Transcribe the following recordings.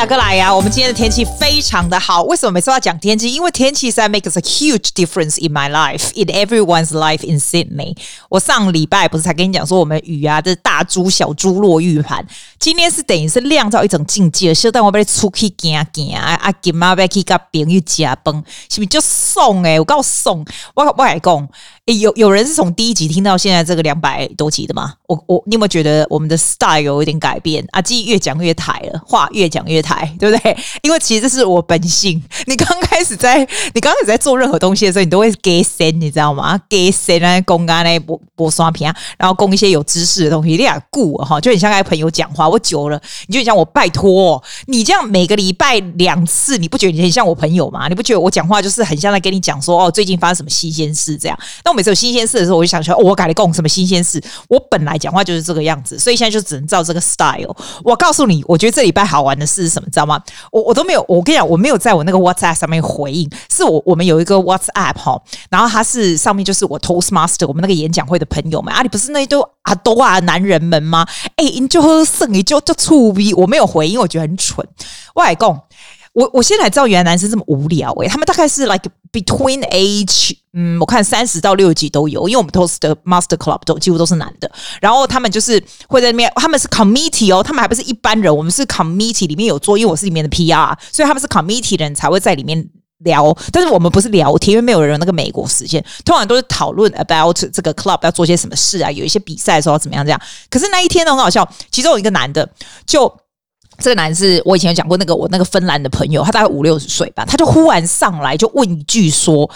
亚哥来呀、啊！我们今天的天气非常的好。为什么每次要讲天气？因为天气在 makes a huge difference in my life, in everyone's life in Sydney。我上礼拜不是才跟你讲说我们雨啊，这大珠小珠落玉盘。今天是等于是亮到一种境界，小等我被出去行行啊啊！今妈要去跟朋友加班，是不是就送诶，我告送，我我来讲。有有人是从第一集听到现在这个两百多集的吗？我我你有没有觉得我们的 style 有一点改变？阿基越讲越台了，话越讲越台，对不对？因为其实这是我本性。你刚开始在 你刚开始在做任何东西的时候，你都会给神，你知道吗？给神来公干来播播刷屏，然后供一些有知识的东西，你俩顾哈，就很像跟朋友讲话。我久了，你就很像我拜托你这样每个礼拜两次，你不觉得你很像我朋友吗？你不觉得我讲话就是很像在跟你讲说哦，最近发生什么新鲜事这样？我每次有新鲜事的时候，我就想说，我改了供什么新鲜事？我本来讲话就是这个样子，所以现在就只能照这个 style。我告诉你，我觉得这礼拜好玩的事是什么？知道吗？我我都没有，我跟你讲，我没有在我那个 WhatsApp 上面回应，是我我们有一个 WhatsApp 哈，然后它是上面就是我 Toastmaster 我们那个演讲会的朋友们啊，你不是那都啊都啊男人们吗？哎，你就喝剩，你就就醋逼，我没有回应，我觉得很蠢。外公。我我现在才知道，原来男生这么无聊诶、他们大概是 like between age，嗯，我看三十到六十几都有，因为我们 Toast Master Club 都几乎都是男的，然后他们就是会在那边，他们是 committee 哦，他们还不是一般人，我们是 committee 里面有做，因为我是里面的 PR，所以他们是 committee 人才会在里面聊，但是我们不是聊天，因为没有人那个美国时间，通常都是讨论 about 这个 club 要做些什么事啊，有一些比赛的时候怎么样这样，可是那一天都很好笑，其中有一个男的就。这个男是我以前有讲过，那个我那个芬兰的朋友，他大概五六十岁吧，他就忽然上来就问一句说：“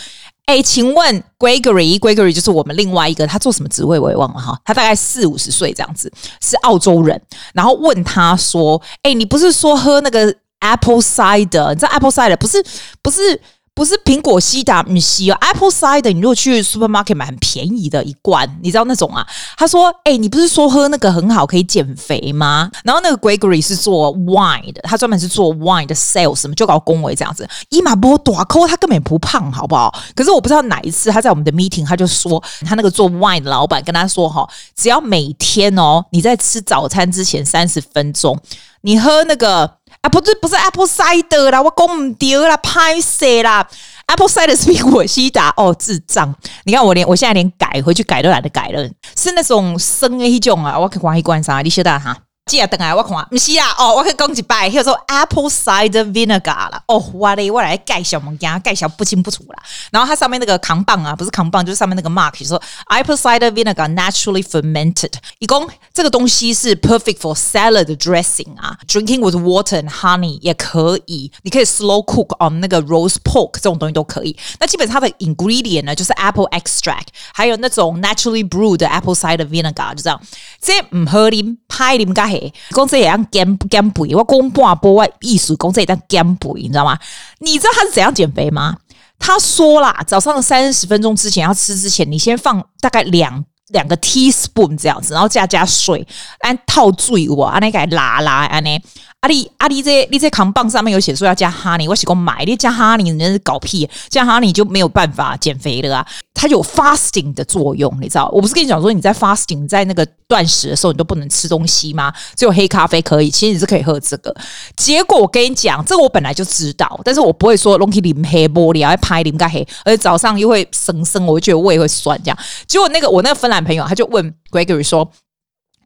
哎，请问 Gregory，Gregory 就是我们另外一个，他做什么职位我也忘了哈，他大概四五十岁这样子，是澳洲人。然后问他说：‘哎，你不是说喝那个 Apple cider？你知道 Apple cider 不是不是？’不是苹果西打米西哦，Apple cider，你如果去 supermarket 买很便宜的一罐，你知道那种啊？他说：“哎、你不是说喝那个很好，可以减肥吗？”然后那个 Gregory 是做 wine 的，他专门是做 wine 的 sales，什么就搞恭维这样子。伊玛波大扣，他根本不胖，好不好？可是我不知道哪一次他在我们的 meeting，他就说他那个做 wine 的老板跟他说：“哈，只要每天哦，你在吃早餐之前三十分钟，你喝那个。”啊，不是不是 Apple cider 啦，我讲唔对啦，拍死啦，Apple cider 是苹果西达 哦，智障！你看我连我现在连改回去改都懒得改了，是那种生的一种啊，我可关一关啥？你晓得哈？记啊等下我看，不是啦哦，我可以讲一摆，叫做 apple cider vinegar 啦。哦，我嘞，我来介绍，我们家介绍不清不楚啦。然后它上面那个扛棒啊，不是扛棒，就是上面那个 mark，就说 apple cider vinegar naturally fermented。一共这个东西是 perfect for salad dressing 啊，drinking with water and honey 也可以。你可以 slow cook on 那个 roast pork 这种东西都可以。那基本上它的 ingredient 呢，就是 apple extract，还有那种 naturally brewed apple cider vinegar，就这样。这唔喝啉，拍啉咖。公司也要减减肥，我公半波我意思，公司也在减肥，你知道吗？你知道他是怎样减肥吗？他说啦，早上三十分钟之前要吃之前，你先放大概两两个 teaspoon 这样子，然后加加水，按套醉我，按那个拉拉，按呢。阿里阿里这你这扛棒上面有写说要加 honey，我是讲买你加 honey，人家是搞屁，加 honey 就没有办法减肥了啊！它有 fasting 的作用，你知道？我不是跟你讲说你在 fasting 在那个断食的时候，你都不能吃东西吗？只有黑咖啡可以，其实你是可以喝这个。结果我跟你讲，这个我本来就知道，但是我不会说 long 饮黑玻璃，要拍饮个黑，而且早上又会生生，我就觉得胃会酸这样。结果那个我那个芬兰朋友他就问 Gregory 说。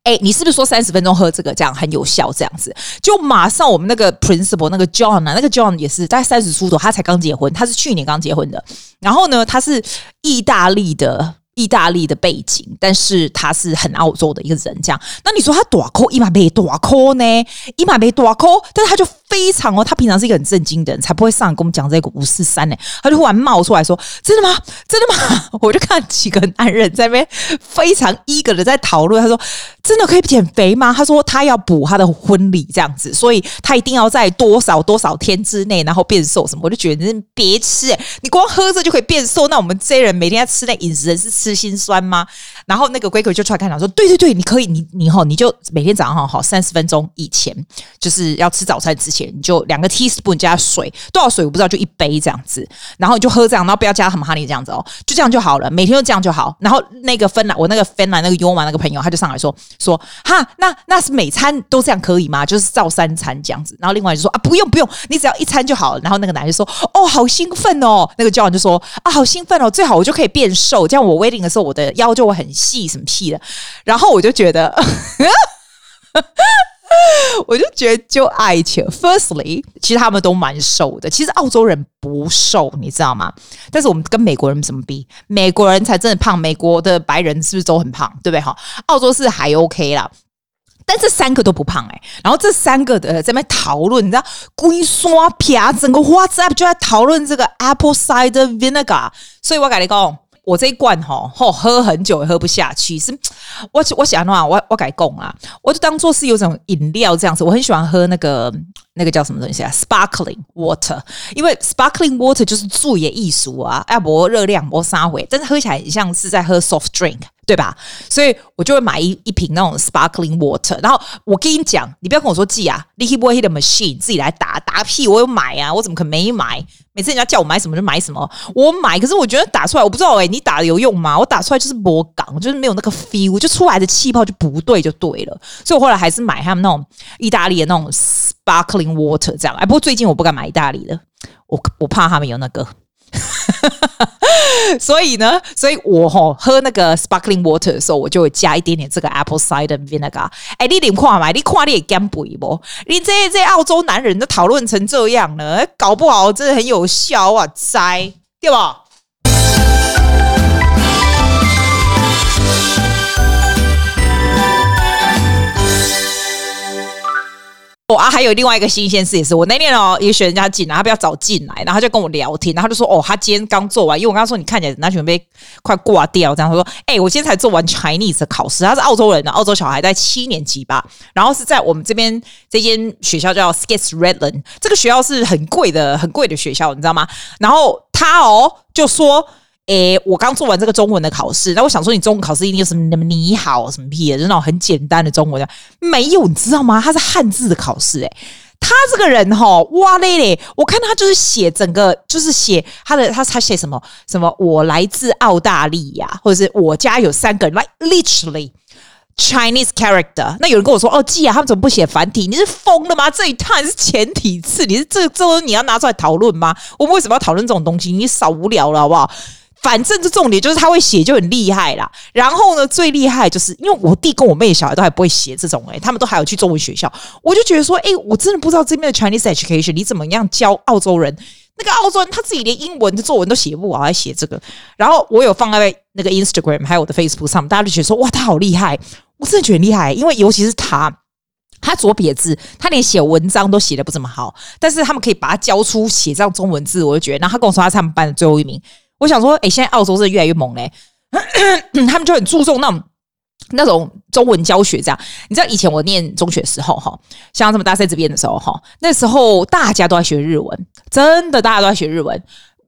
哎、你是不是说三十分钟喝这个这样很有效？这样子就马上我们那个 principal 那个 John 啊，那个 John 也是大概三十出头，他才刚结婚，他是去年刚结婚的。然后呢，他是意大利的。意大利的背景，但是他是很澳洲的一个人，这样。那你说他多扣一码没大扣呢？一码没多扣，但是他就非常哦，他平常是一个很正经的人，才不会上来跟我们讲这个五四三呢。他就忽然冒出来说：“真的吗？真的吗？” 我就看几个男人在那边非常 eager 的在讨论。他说：“真的可以减肥吗？”他说：“他要补他的婚礼这样子，所以他一定要在多少多少天之内，然后变瘦什么。”我就觉得你别吃，你光喝着就可以变瘦。那我们这些人每天要吃那饮食是吃。心酸吗？然后那个龟壳就出来看他说：“对对对，你可以，你你好，你就每天早上好好三十分钟以前，就是要吃早餐之前。”钱，你就两个 teaspoon 加水，多少水我不知道，就一杯这样子，然后你就喝这样，然后不要加什么 honey 这样子哦，就这样就好了，每天都这样就好。然后那个芬兰，我那个芬兰那个优马那个朋友，他就上来说说哈，那那是每餐都这样可以吗？就是照三餐这样子。然后另外就说啊，不用不用，你只要一餐就好了。然后那个男的说哦，好兴奋哦，那个教练就说啊，好兴奋哦，最好我就可以变瘦，这样我 waiting 的时候我的腰就会很细，什么屁的。然后我就觉得。我就觉得就爱情，Firstly，其实他们都蛮瘦的。其实澳洲人不瘦，你知道吗？但是我们跟美国人怎么比？美国人才真的胖。美国的白人是不是都很胖？对不对？哈，澳洲是还 OK 啦。但这三个都不胖哎、然后这三个的在那讨论，你知道，龟刷皮整个 WhatsApp 就在讨论这个 Apple cider vinegar。所以我跟你讲。我这一罐吼，吼喝很久也喝不下去，是，我我想的话，我我改供啊，我就当做是有种饮料这样子。我很喜欢喝那个那个叫什么东西啊，sparkling water，因为 sparkling water 就是注也艺术啊，要博热量，博沙回，但是喝起来很像是在喝 soft drink。对吧？所以我就会买一一瓶那种 sparkling water。然后我跟你讲，你不要跟我说寄啊，你可以不会 hit the machine 自己来打打屁。我有买啊，我怎么可能没买？每次人家叫我买什么就买什么，我买。可是我觉得打出来，我不知道哎、欸，你打的有用吗？我打出来就是魔港，就是没有那个 feel，就出来的气泡就不对，就对了。所以我后来还是买他们那种意大利的那种 sparkling water 这样。哎，不过最近我不敢买意大利的，我我怕他们有那个。所以呢，所以我吼喝那个 sparkling water 的时候，我就会加一点点这个 apple cider vinegar。哎，你点看嘛？你看你也减肥不？你这这澳洲男人都讨论成这样了，搞不好真的很有效啊！摘对吧？哦啊，还有另外一个新鲜事也是，我那天哦也选人家进来，他不要早进来，然后他就跟我聊天，然后就说哦，他今天刚做完，因为我刚刚说你看起来那准备快挂掉，这样他说，哎、我今天才做完 Chinese 的考试，他是澳洲人的，澳洲小孩在七年级吧，然后是在我们这边这间学校叫 Skits Redland，这个学校是很贵的，很贵的学校，你知道吗？然后他哦就说。诶，我刚做完这个中文的考试，那我想说，你中文考试一定有什么你好什么屁的，就是那种很简单的中文的，没有，你知道吗？他是汉字的考试，诶，他这个人哈，哇嘞嘞，我看他就是写整个，就是写他的，他他写什么什么，我来自澳大利亚，或者是我家有三个人，like literally Chinese character。那有人跟我说，哦，季啊，他们怎么不写繁体？你是疯了吗？这一趟是简体字，你是这这你要拿出来讨论吗？我们为什么要讨论这种东西？你少无聊了，好不好？反正这重点就是他会写就很厉害啦。然后呢，最厉害就是因为我弟跟我妹小孩都还不会写这种诶、他们都还有去中文学校。我就觉得说，诶，我真的不知道这边的 Chinese education 你怎么样教澳洲人？那个澳洲人他自己连英文的作文都写不好，还写这个。然后我有放在那个 Instagram 还有我的 Facebook 上，大家就觉得说，哇，他好厉害！我真的觉得厉害，因为尤其是他，他左撇子，他连写文章都写得不怎么好，但是他们可以把他教出写这样中文字，我就觉得。然后他跟我说他是他们班的最后一名。我想说，哎，现在澳洲是越来越猛嘞，他们就很注重那种那种中文教学。这样，你知道以前我念中学的时候，哈，像这么大在这边的时候，哈，那时候大家都在学日文，真的大家都在学日文，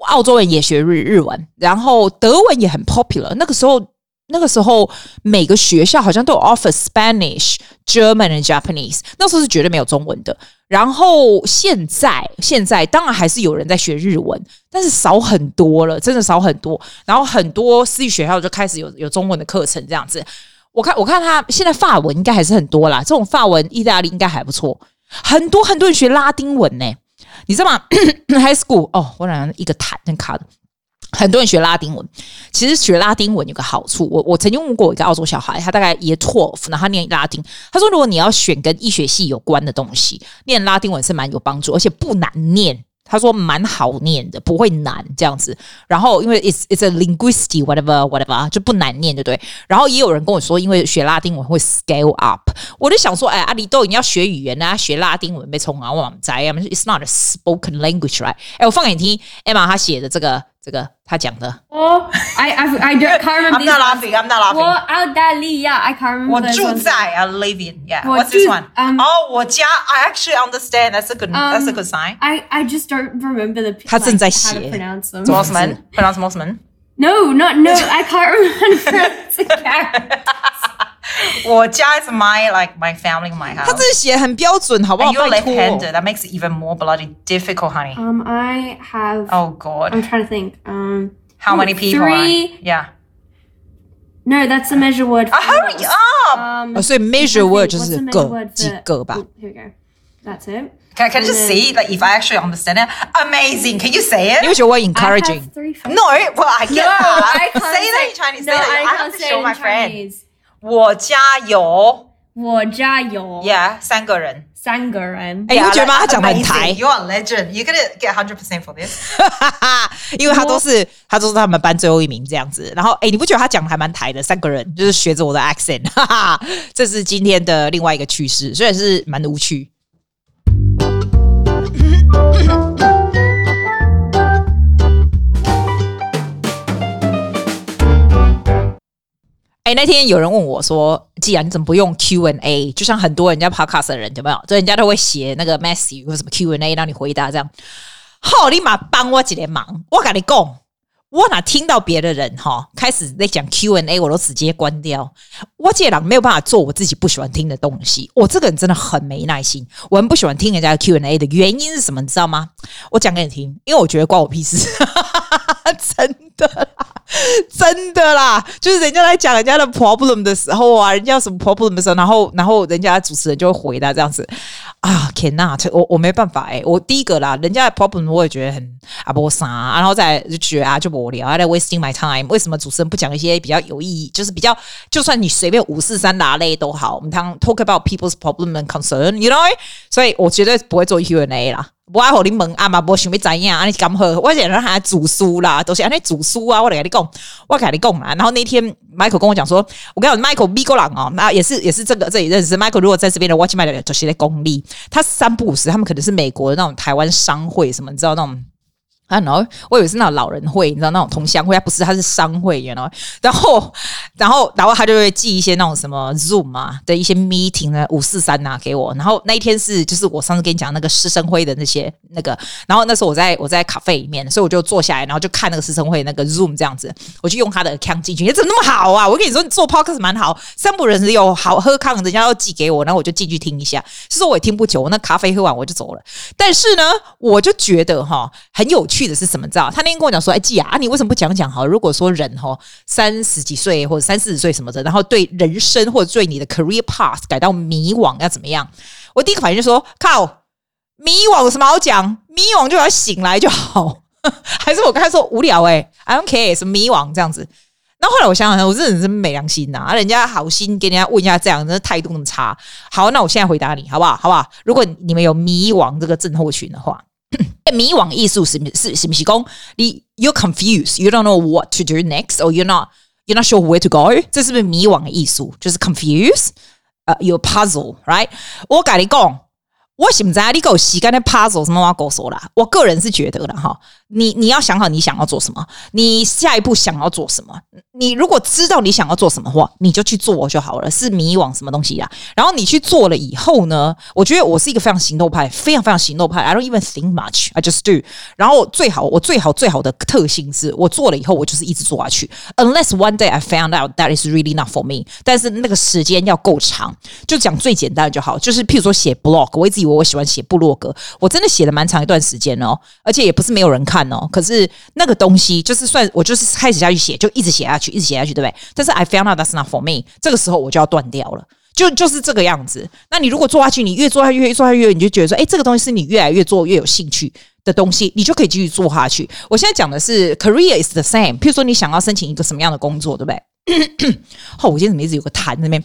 澳洲人也学日日文，然后德文也很 popular。那个时候。那个时候，每个学校好像都有 offer Spanish、German and Japanese。那时候是绝对没有中文的。然后现在，现在当然还是有人在学日文，但是少很多了，真的少很多。然后很多私立学校就开始有有中文的课程这样子。我看，我看他现在法文应该还是很多啦。这种法文、意大利应该还不错。很多很多人学拉丁文呢，你知道吗？High school 哦，我两一个弹很卡的。很多人学拉丁文，其实学拉丁文有个好处。我我曾经问过一个澳洲小孩，他大概也 twelve，然后他念拉丁。他说，如果你要选跟医学系有关的东西，念拉丁文是蛮有帮助，而且不难念。他说蛮好念的，不会难这样子。然后因为 it's it's a linguistic whatever whatever 就不难念，对不对？然后也有人跟我说，因为学拉丁文会 scale up。我就想说，哎，阿里都你要学语言啊，学拉丁文没从啊，我们在啊，it's not a spoken language right？哎，我放给你听，Emma 她写的这个。这个他讲的。哦，I I I can't remember. I'm not laughing. I'm not laughing. 我澳大利亚，I can't remember. 我住在，I live in. Yeah. What's this one? Oh, 我家。I actually understand. That's a good. That's a good sign. I I just don't remember the. 他正在写。pronounce them. 什么什么？pronounce 什么什么？No, not no. I can't remember the characters. 我家 is my like my family my house。他这写很标准，好不好？ And you're 拜托 left-handed. That makes it even more bloody difficult, honey. Um, I have. oh God. I'm trying to think. Um, How oh, many people? Three. Are? Yeah. No, that's the measure word. For Oh, hurry us. up! Um, 哦，所以 measure I think- word what's 就是 the measure 个 word 几 for- 个吧 Oh, here we go. That's it. Can, can I just And see like if I actually understand it? Amazing. Can you say 你 it? 会觉得我I encouraging have three friends. No. Well, I get No, that. I can't say that in Chinese. No, say that. I I have can't to say show it my in friend. 我家有我家有 Yeah 三个人。三个人。哎，你不觉得吗？他讲的很 amazing. 台，You're legend. You're gonna get hundred percent for this. 因为他都是他都是他们班最后一名这样子。然后，哎，你不觉得他讲的还蛮台的？三个人就是学着我的 accent，哈哈，这是今天的另外一个趣事，虽然是蛮无趣。那天有人问我说：“既然你怎么不用 Q&A？就像很多人家 podcast 的人有没有？就人家都会写那个 message 或什么 Q&A 让你回答这样。好，你妈帮我几连忙，我跟你讲，我哪听到别的人哈开始在讲 Q&A，我都直接关掉。我这人没有办法做我自己不喜欢听的东西。我这个人真的很没耐心，我很不喜欢听人家的 Q&A 的原因是什么？你知道吗？我讲给你听，因为我觉得关我屁事，真的啦。”真的啦，就是人家在讲人家的 problem 的时候啊，人家有什么 problem 的时候，然后然后人家主持人就会回答这样子啊，cannot，我我没办法哎、我第一个啦，人家的 problem 我也觉得很啊不啥，然后再就觉得啊就无聊，啊在 wasting my time，为什么主持人不讲一些比较有意义，就是比较就算你随便五四三拿类都好，我们当 talk about people's problem and concern，you know，所以我绝对不会做 Q&A 啦。我爱和你问啊嘛，无想要知影，安尼咁好，我想让他煮书啦，都、就是安尼煮书啊，我来跟你讲，我跟你讲啦。然后那天 Michael 跟我讲说，我跟你讲 Michael 美国人哦，那也是也是这个这里认识 Michael。如果在这边的 Watch My 的就是在公立，他三不五时，他们可能是美国的那种台湾商会什么，你知道那种。啊，no！我以为是那种老人会，你知道那种同乡会，他不是，他是商会，you know？然后，然后，然后他就会寄一些那种什么 Zoom 啊的一些 meeting 呢，五四三啊给我。然后那一天是就是我上次跟你讲那个师生会的那些那个，然后那时候我在我在咖啡里面，所以我就坐下来，然后就看那个师生会那个 Zoom 这样子，我就用他的 account 进去，你怎么那么好啊？我跟你说，你做 podcast 蛮好，三不人有好喝康，人家要寄给我，然后我就进去听一下。是说我也听不久，我那咖啡喝完我就走了。但是呢，我就觉得哈很有趣的是什么？知道？他那天跟我讲说：“哎，季啊，你为什么不讲讲好？如果说人哈三十几岁或者三四十岁什么的，然后对人生或者对你的 career path 感到迷惘，要怎么样？”我第一个反应就说：“靠，迷惘有什么好讲？迷惘就要醒来就好。还是我刚才说无聊、欸？，I don't care，什么迷惘这样子。那后来我想想，我这人真没良心呐、啊！人家好心给人家问一下，这样，那态度那么差。好，那我现在回答你，好不好？好不好？如果你们有迷惘这个症候群的话。”迷惘艺术是是是不是讲你 you confused, you don't know what to do next, or you're not you're not sure where to go？这是不是迷惘的艺术？就是 confused，呃、uh,，your puzzle，right？我跟你讲，我现在你给我时间的 puzzle 什么话告诉我啦。我个人是觉得啦，哈，你你要想好你想要做什么，你下一步想要做什么。你如果知道你想要做什么话，你就去做就好了。是迷惘什么东西呀？然后你去做了以后呢，我觉得我是一个非常行动派，非常非常行动派。I don't even think much, I just do。然后最好，我最好最好的特性是我做了以后，我就是一直做下去。Unless one day I found out that is really not for me，但是那个时间要够长。就讲最简单的就好，就是譬如说写 blog，我一直以为我喜欢写部落格，我真的写了蛮长一段时间哦，而且也不是没有人看哦。可是那个东西就是算我就是开始下去写，就一直写下去。一直写下去，对不对？但是 I found out that's not for me。这个时候我就要断掉了，就就是这个样子。那你如果做下去，你越做下去，越做下去，越你就觉得说，哎，这个东西是你越来越做越有兴趣的东西，你就可以继续做下去。我现在讲的是 career is the same。譬如说，你想要申请一个什么样的工作，对不对？哦，我今天怎么一直有个痰那边？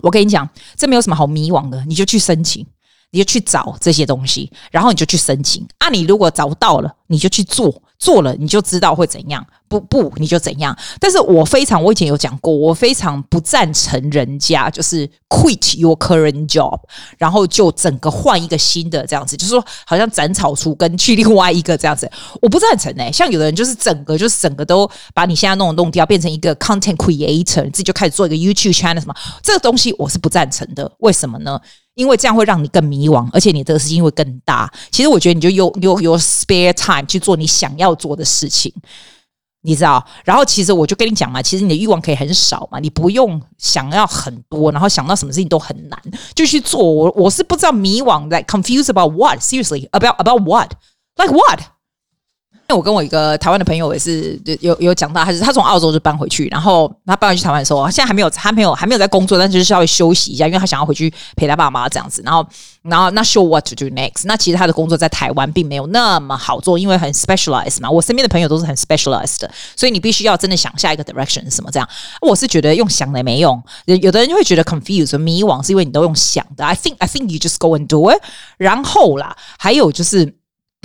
我跟你讲，这没有什么好迷惘的，你就去申请，你就去找这些东西，然后你就去申请。啊，你如果找不到了，你就去做，做了你就知道会怎样。不不，你就怎样？但是我非常，我以前有讲过，我非常不赞成人家就是 quit your current job，然后就整个换一个新的这样子，就是说好像斩草除根去另外一个这样子，我不赞成哎、像有的人就是整个就是整个都把你现在弄弄掉，变成一个 content creator，自己就开始做一个 YouTube channel 什么，这个东西我是不赞成的。为什么呢？因为这样会让你更迷惘，而且你的事情会更大。其实我觉得你就有有有 spare time 去做你想要做的事情。你知道？然后其实我就跟你讲嘛，其实你的欲望可以很少嘛，你不用想要很多，然后想到什么事情都很难，就去做。我我是不知道迷惘，like confused about what? Seriously, about about what? Like what? 因为我跟我一个台湾的朋友也是有有讲到，他是他从澳洲就搬回去，然后他搬回去台湾的时候，现在还没有还没有还没有在工作，但就是稍微休息一下，因为他想要回去陪他爸妈这样子。然后然后那 show what to do next？那其实他的工作在台湾并没有那么好做，因为很 specialized 嘛。我身边的朋友都是很 specialized 的，所以你必须要真的想下一个 direction 是什么这样。我是觉得用想的也没用，有的人就会觉得 confused 迷惘，是因为你都用想的。I think I think you just go and do it。然后啦，还有就是。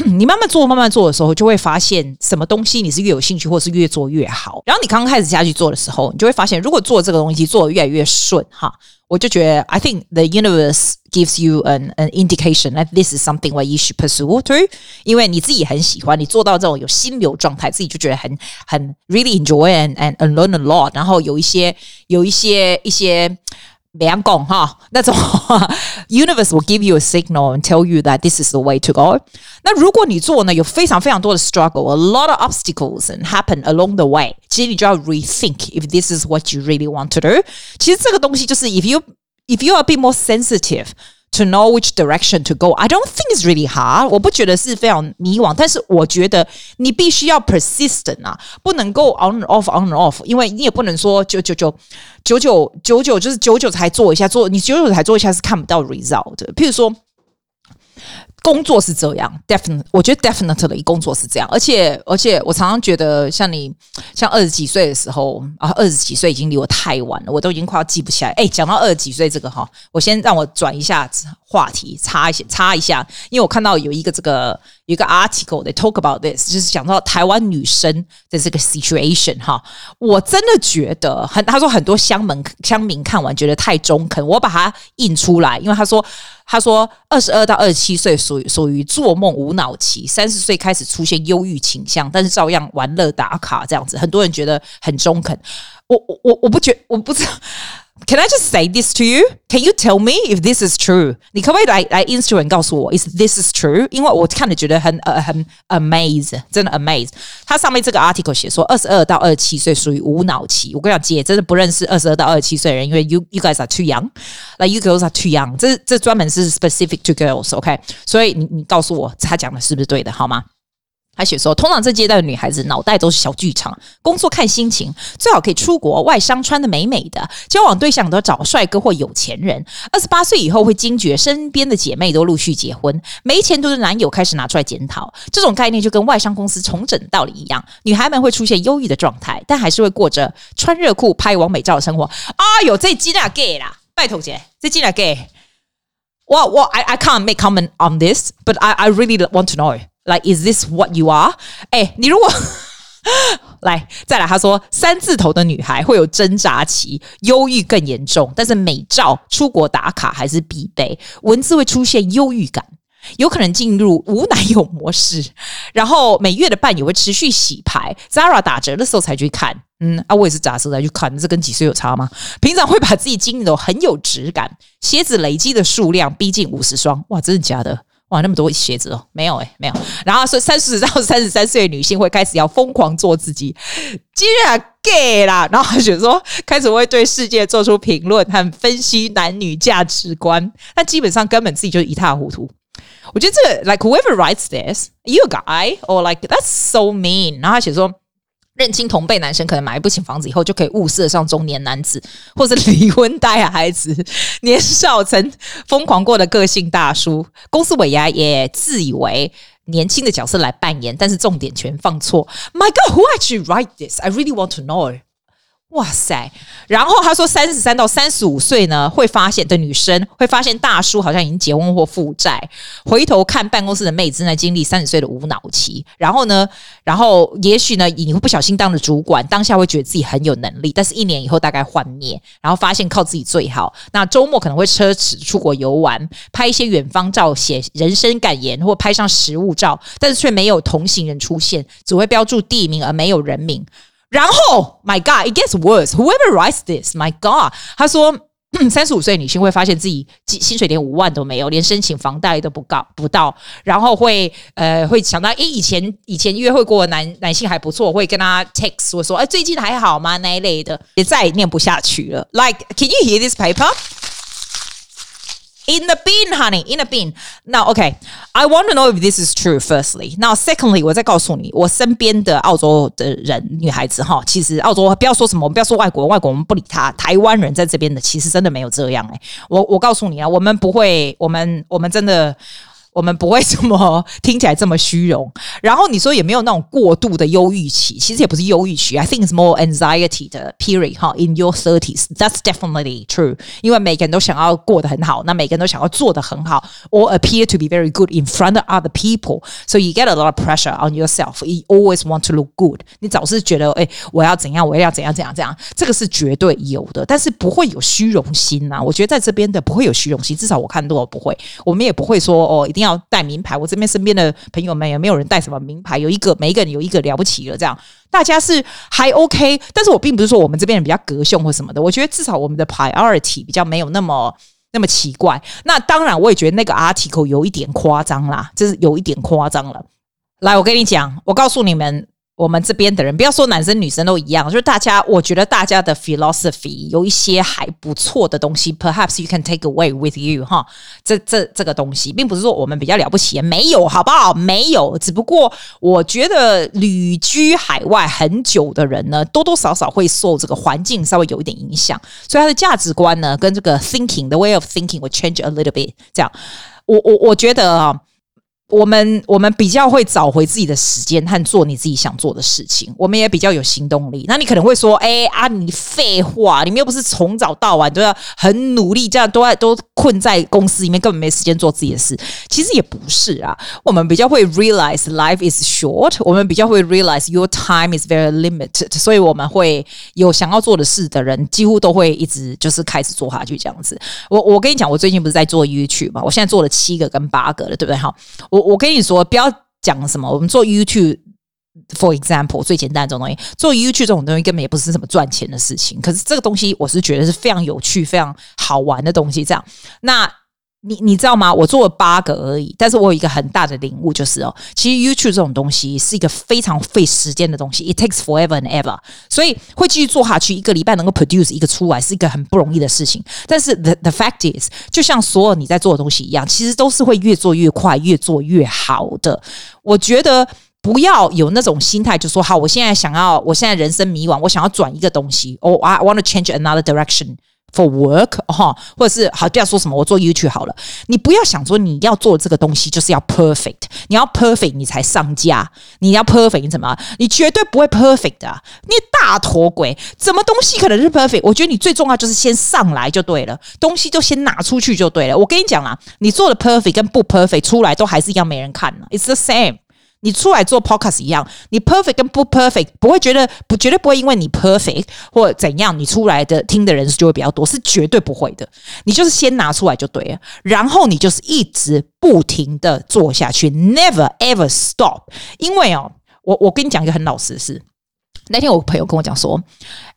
你慢慢做，慢慢做的时候，就会发现什么东西你是越有兴趣，或是越做越好。然后你刚开始下去做的时候，你就会发现，如果做这个东西做得越来越顺，哈，我就觉得，I think the universe gives you an an indication that this is something where you should pursue 对。因为你自己很喜欢，你做到这种有心流状态，自己就觉得很很 really enjoy and and learn a lot。然后有一些有一些一些。两讲哈，那种 universe will give you a signal and tell you that this is the way to go。那如果你做呢，有非常非常多的 struggle，a lot of obstacles and happen along the way，其实你就要 rethink if this is what you really want to do。其实这个东西就是 if you if you are a bit more sensitive。 To know which direction to go, I don't think it's really hard. 我不觉得是非常迷惘，但是我觉得你必须要 persistent 啊，不能够 on and off on and off，因为你也不能说九九九九九九九就是九九才做一下做，你九九才做一下是看不到 result 的。譬如说。 工作是这样，definite，我觉得 definitely 工作是这样，而且而且我常常觉得，像你像二十几岁的时候啊，二十几岁已经离我太晚了，我都已经快要记不起来。哎，讲到二十几岁这个哈，我先让我转一下子话题，插一下插一下，因为我看到有一个这个有一个 article，they talk about this，就是讲到台湾女生的这个 situation 哈，我真的觉得很，他说很多乡民乡民看完觉得太中肯，我把它印出来，因为他说。他说，二十二到二十七岁属于属于做梦无脑期，三十岁开始出现忧郁倾向，但是照样玩乐打卡这样子，很多人觉得很中肯。我我我我不觉，我不知道。Can I just say this to you? Can you tell me if this is true? 你可不可以来来 Instagram 告诉我，is this is true？因为我看了觉得很呃很 amazed，真的 amazed。它上面这个 article 写说，二十二到二十七岁属于无脑期。我跟你讲，姐真的不认识二十二到二十七岁的人，因为 you you guys are too young，like you girls are too young 这。这这专门是 specific to girls，OK？、Okay? 所以你你告诉我，他讲的是不是对的，好吗？ 他写说，通常这阶段的女孩子脑袋都是小剧场，工作看心情，最好可以出国外商穿得美美的，交往对象都找帅哥或有钱人。二十八岁以后会惊觉身边的姐妹都陆续结婚，没前途的男友开始拿出来检讨。这种概念就跟外商公司重整道理一样，女孩们会出现忧郁的状态，但还是会过着穿热裤拍完美照的生活。啊哟，这真的 gay 啦！拜托姐，这真的 gay。我我 I I can't make comment on this, but I I really want to know. Like, is this what you are？哎，你如果 来再来，他说三字头的女孩会有挣扎期，忧郁更严重，但是美照出国打卡还是必备。文字会出现忧郁感，有可能进入无男友模式，然后每月的伴也会持续洗牌。Zara 打折的时候才去看，嗯啊，我也是打折才去看，这跟几岁有差吗？平常会把自己经营的很有质感，鞋子累积的数量逼近五十双，哇，真的假的？哇，那么多鞋子哦，没有诶、欸，没有。然后说三十到三十三岁女性会开始要疯狂做自己，竟然 gay 啦。然后她就说开始会对世界做出评论和分析男女价值观，但基本上根本自己就一塌糊涂。我觉得这个 like whoever writes this，you a guy or like that's so mean。然后他写说。认清同辈男生可能买不起房子以后，就可以物色上中年男子，或者离婚带孩子。年少曾疯狂过的个性大叔，公司尾牙也自以为年轻的角色来扮演，但是重点全放错。My God, who actually write this? I really want to know. 哇塞！然后他说，三十三到三十五岁呢，会发现的女生会发现大叔好像已经结婚或负债，回头看办公室的妹子正在经历三十岁的无脑期。然后呢，然后也许呢，你会不小心当了主管，当下会觉得自己很有能力，但是一年以后大概幻灭，然后发现靠自己最好。那周末可能会奢侈出国游玩，拍一些远方照，写人生感言或拍上实物照，但是却没有同行人出现，只会标注地名而没有人名。然后，My God, it gets worse. Whoever writes this, My God，他说三十五岁女性会发现自己薪水连五万都没有，连申请房贷都不高不到，然后会呃会想到，诶，以前以前约会过的男男性还不错，会跟他 text 我说，哎，最近还好吗？那一类的，也再也念不下去了。Like, can you hear this paper? In the bin, honey, in the bin. Now, okay, I want to know if this is true. Firstly, now, secondly，我再告诉你，我身边的澳洲的人，女孩子哈，其实澳洲不要说什么，我们不要说外国人，外国人我们不理他。台湾人在这边的，其实真的没有这样哎、欸。我我告诉你啊，我们不会，我们我们真的。我们不会这么听起来这么虚荣，然后你说也没有那种过度的忧郁期，其实也不是忧郁期，I think it's more anxiety 的 period 哈。In your thirties, that's definitely true。因为每个人都想要过得很好，那每个人都想要做得很好，or appear to be very good in front of other people. So you get a lot of pressure on yourself. You always want to look good. 你总是觉得，哎，我要怎样，我要怎样，怎样，怎样，这个是绝对有的，但是不会有虚荣心呐、我觉得在这边的不会有虚荣心，至少我看到不会。我们也不会说哦，一定。要带名牌，我这边身边的朋友们也没有人带什么名牌，有一个每一个人有一个了不起了，这样大家是还 OK。但是我并不是说我们这边人比较格凶或什么的，我觉得至少我们的 priority 比较没有那么那么奇怪。那当然，我也觉得那个 article 有一点夸张啦，就是有一点夸张了。来，我跟你讲，我告诉你们。我们这边的人，不要说男生女生都一样，就是大家，我觉得大家的 philosophy 有一些还不错的东西，perhaps you can take away with you 哈。这这这个东西，并不是说我们比较了不起，没有，好不好？没有，只不过我觉得旅居海外很久的人呢，多多少少会受这个环境稍微有一点影响，所以他的价值观呢，跟这个 thinking the way of thinking 会 change a little bit。这样，我我我觉得啊。我们我们比较会找回自己的时间和做你自己想做的事情，我们也比较有行动力。那你可能会说：“哎啊，你废话，你们又不是从早到晚都要很努力，这样都在都困在公司里面，根本没时间做自己的事。”其实也不是啊，我们比较会 realize life is short，我们比较会 realize your time is very limited，所以我们会有想要做的事的人，几乎都会一直就是开始做下去这样子。我我跟你讲，我最近不是在做 YouTube 嘛，我现在做了七个跟八个了，对不对？哈，我。我跟你说，不要讲什么。我们做 YouTube，for example，最简单这种东西，做 YouTube 这种东西根本也不是什么赚钱的事情。可是这个东西，我是觉得是非常有趣、非常好玩的东西。这样，那。你你知道吗？我做了八个而已，但是我有一个很大的领悟，就是哦，其实 YouTube 这种东西是一个非常费时间的东西，it takes forever and ever，所以会继续做下去，一个礼拜能够 produce 一个出来是一个很不容易的事情。但是 the the fact is，就像所有你在做的东西一样，其实都是会越做越快，越做越好的。我觉得不要有那种心态，就说好，我现在想要，我现在人生迷惘，我想要转一个东西，or I want to change another direction。For work 哈，或者是好，不要说什么，我做 YouTube 好了。你不要想说你要做这个东西就是要 perfect，你要 perfect 你才上架，你要 perfect 你怎么？你绝对不会 perfect 的，你大头鬼，怎么东西可能是 perfect？我觉得你最重要就是先上来就对了，东西就先拿出去就对了。我跟你讲啦，你做的 perfect 跟不 perfect 出来都还是一样没人看呢，It's the same。你出来做 podcast 一样，你 perfect 跟不 perfect 不会觉得不绝对不会因为你 perfect 或怎样，你出来的听的人数就会比较多，是绝对不会的。你就是先拿出来就对了，然后你就是一直不停的做下去，never ever stop。因为哦，我我跟你讲一个很老实的事。那天我朋友跟我讲说，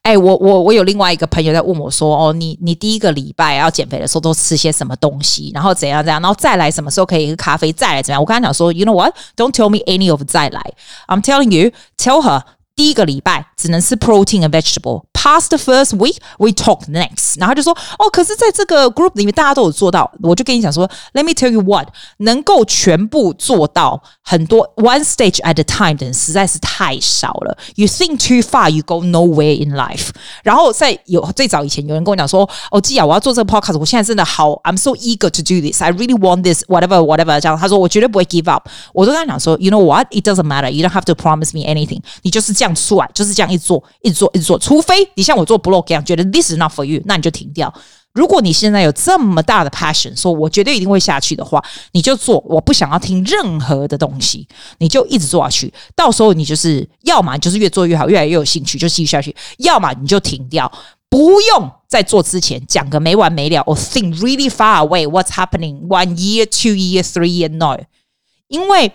哎、我我我有另外一个朋友在问我说，哦，你你第一个礼拜要减肥的时候都吃些什么东西，然后怎样怎样，然后再来什么时候可以咖啡，再来怎样？我跟他讲说，You know what? Don't tell me any of 再来。I'm telling you, tell her 第一个礼拜只能吃 protein and vegetable。Past the first week, we talk next。然后他就说，哦，可是在这个 group 里面大家都有做到，我就跟你讲说，Let me tell you what，能够全部做到很多 one stage at a time 的人实在是太少了。You think too far, you go nowhere in life。然后在有最早以前有人跟我讲说，哦，基亚，我要做这个 podcast，我现在真的好，I'm so eager to do this, I really want this, whatever, whatever。这样他说我绝对不会 give up。我都跟他讲说，You know what? It doesn't matter. You don't have to promise me anything。你就是这样出来，就是这样一做，一做，一做，除非。 你像我做 blog 一样，觉得 this is not for you，那你就停掉。如果你现在有这么大的 passion，说我绝对一定会下去的话，你就做。我不想要听任何的东西，你就一直做下去。到时候你就是，要么就是越做越好，越来越有兴趣，就继续下去；要么你就停掉，不用在做之前讲个没完没了。我 think really far away what's happening one year, two year, three year, no。因为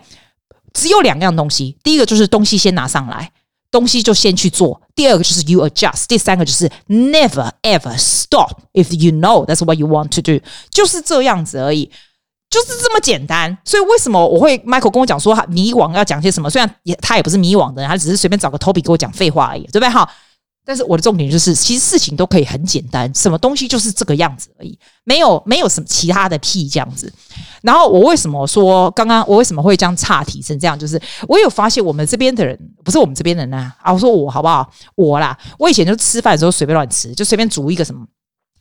只有两样东西，第一个就是东西先拿上来。东西就先去做。第二个就是 you adjust，第三个就是 never ever stop if you know that's what you want to do，就是这样子而已，就是这么简单。所以为什么我会 Michael 跟我讲说他迷惘要讲些什么？虽然也他也不是迷惘的人，他只是随便找个 Toby 给我讲废话而已，对不对？哈。但是我的重点就是，其实事情都可以很简单，什么东西就是这个样子而已，没有没有什么其他的屁这样子。然后我为什么说刚刚我为什么会这样岔题成这样？就是我有发现我们这边的人不是我们这边人呢啊，我说我好不好？我啦，我以前就吃饭的时候随便乱吃，就随便煮一个什么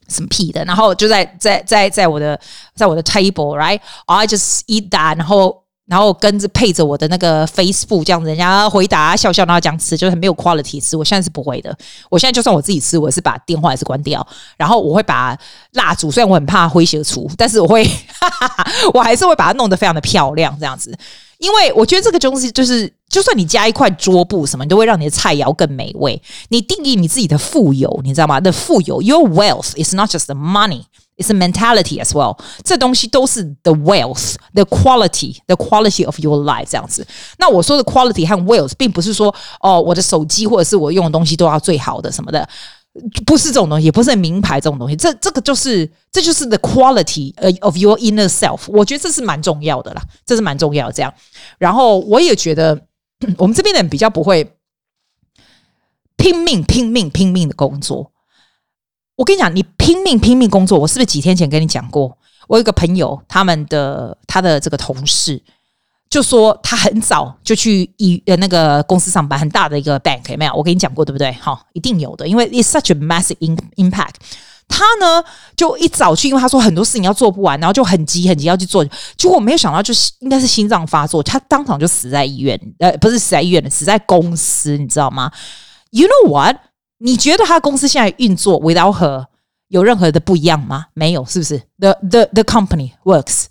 什么屁的，然后就在在在在我的在我的 table，right？I just eat that，然后。然后跟着配着我的那个 Facebook 这样子，人家回答笑笑，然后这样吃，就是很没有 quality 吃。我现在是不会的，我现在就算我自己吃，我也是把电话也是关掉，然后我会把蜡烛，虽然我很怕灰蛇出，但是我会，哈哈哈，我还是会把它弄得非常的漂亮这样子，因为我觉得这个东西就是，就算你加一块桌布什么，你都会让你的菜肴更美味。你定义你自己的富有，你知道吗？的富有，your wealth is not just the money。It's a mentality as well，这东西都是 the wealth，the quality，the quality of your life 这样子。那我说的 quality 和 wealth，并不是说哦，我的手机或者是我用的东西都要最好的什么的，不是这种东西，也不是名牌这种东西。这这个就是，这就是 the quality of your inner self。我觉得这是蛮重要的啦，这是蛮重要。这样，然后我也觉得 我们这边的人比较不会拼命、拼命、拼命的工作。我跟你讲，你拼命拼命工作，我是不是几天前跟你讲过？我有个朋友，他们的他的这个同事就说，他很早就去一呃那个公司上班，很大的一个 bank 有没有？我跟你讲过对不对？好，一定有的，因为 it's such a massive impact。他呢就一早去，因为他说很多事情要做不完，然后就很急很急要去做，结果我没有想到，就是应该是心脏发作，他当场就死在医院，呃，不是死在医院，死在公司，你知道吗？You know what？你觉得他公司现在运作 without her 有任何的不一样吗？没有，是不是？The the the company works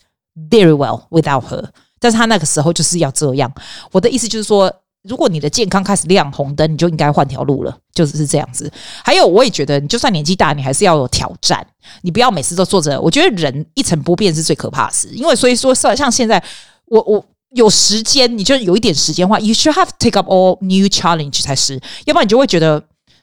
very well without her。但是他那个时候就是要这样。我的意思就是说，如果你的健康开始亮红灯，你就应该换条路了，就是是这样子。还有，我也觉得，你就算年纪大，你还是要有挑战。你不要每次都做着。我觉得人一成不变是最可怕的事。因为所以说，像像现在，我我有时间，你就有一点时间的话，you should have take up all new challenge 才是，要不然你就会觉得。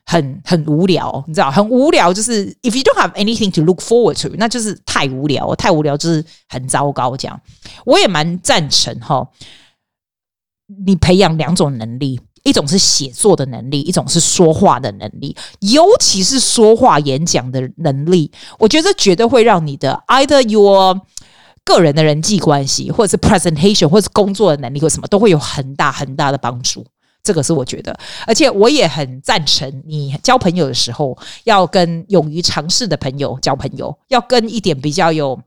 很很无聊，你知道，很无聊。就是 if you don't have anything to look forward to，那就是太无聊，太无聊就是很糟糕。这样，我也蛮赞成哈。你培养两种能力，一种是写作的能力，一种是说话的能力，尤其是说话演讲的能力，我觉得绝对会让你的 either your 个人的人际关系，或者是 presentation，或是工作的能力，或什么，都会有很大很大的帮助。这个是我觉得，而且我也很赞成你交朋友的时候要跟勇于尝试的朋友交朋友，要跟一点比较有。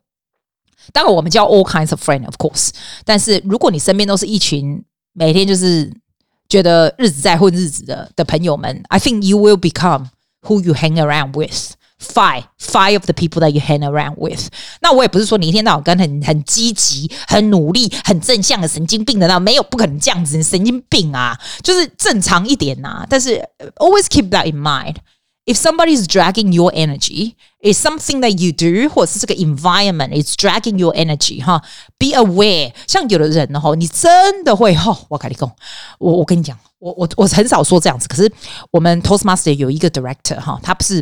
当然，我们叫 all kinds of friend of course，但是如果你身边都是一群每天就是觉得日子在混日子的的朋友们，I think you will become who you hang around with。Five, five of the people that you hang around with。那我也不是说你一天到晚跟很很积极、很努力、很正向的神经病的那没有，不可能这样子，神经病啊，就是正常一点呐、啊。但是 always keep that in mind. If somebody is dragging your energy, is something that you do，或者是这个 environment is dragging your energy，哈，be aware。像有的人呢，哈，你真的会哈，我跟你讲，我我跟你讲，我我我很少说这样子，可是我们 Toastmaster 有一个 director 哈，他不是。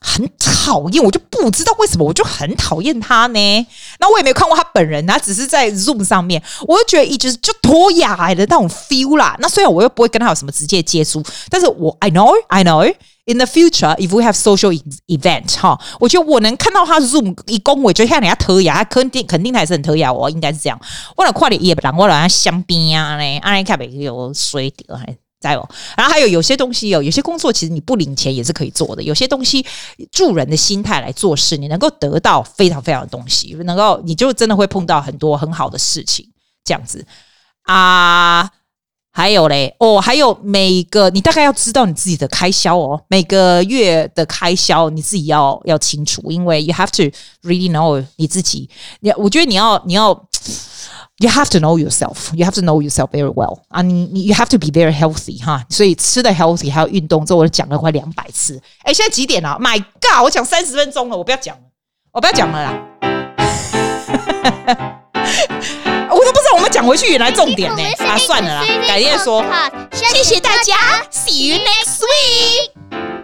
很讨厌，我就不知道为什么，我就很讨厌他呢。那我也没有看过他本人，他只是在 Zoom 上面，我就觉得一直就脱牙的那种 feel 啦。那虽然我又不会跟他有什么直接接触，但是我 I know I know in the future if we have social event 哈，我觉得我能看到他 Zoom 一公，我觉得像人家脱牙，他肯定肯定还是很脱牙，我应该是这样。我来快点也不然我让香槟啊嘞，阿来看没有水掉在哦！然后还有有些东西有，有些工作其实你不领钱也是可以做的。有些东西助人的心态来做事，你能够得到非常非常的东西，能够你就真的会碰到很多很好的事情，这样子啊。还有嘞，哦，还有每个你大概要知道你自己的开销哦，每个月的开销你自己要要清楚，因为 you have to really know 你自己。你我觉得你要你要。You have to know yourself. You have to know yourself very well. 啊，你你 You have to be very healthy 哈。所以吃的 healthy 还有运动，这我讲了快两百次。哎，现在几点了？My God，我讲三十分钟了，我不要讲了，我不要讲了啦。我都不知道我们讲讲回去原来重点呢。啊，算了啦，改天说。谢谢大家，See you next week。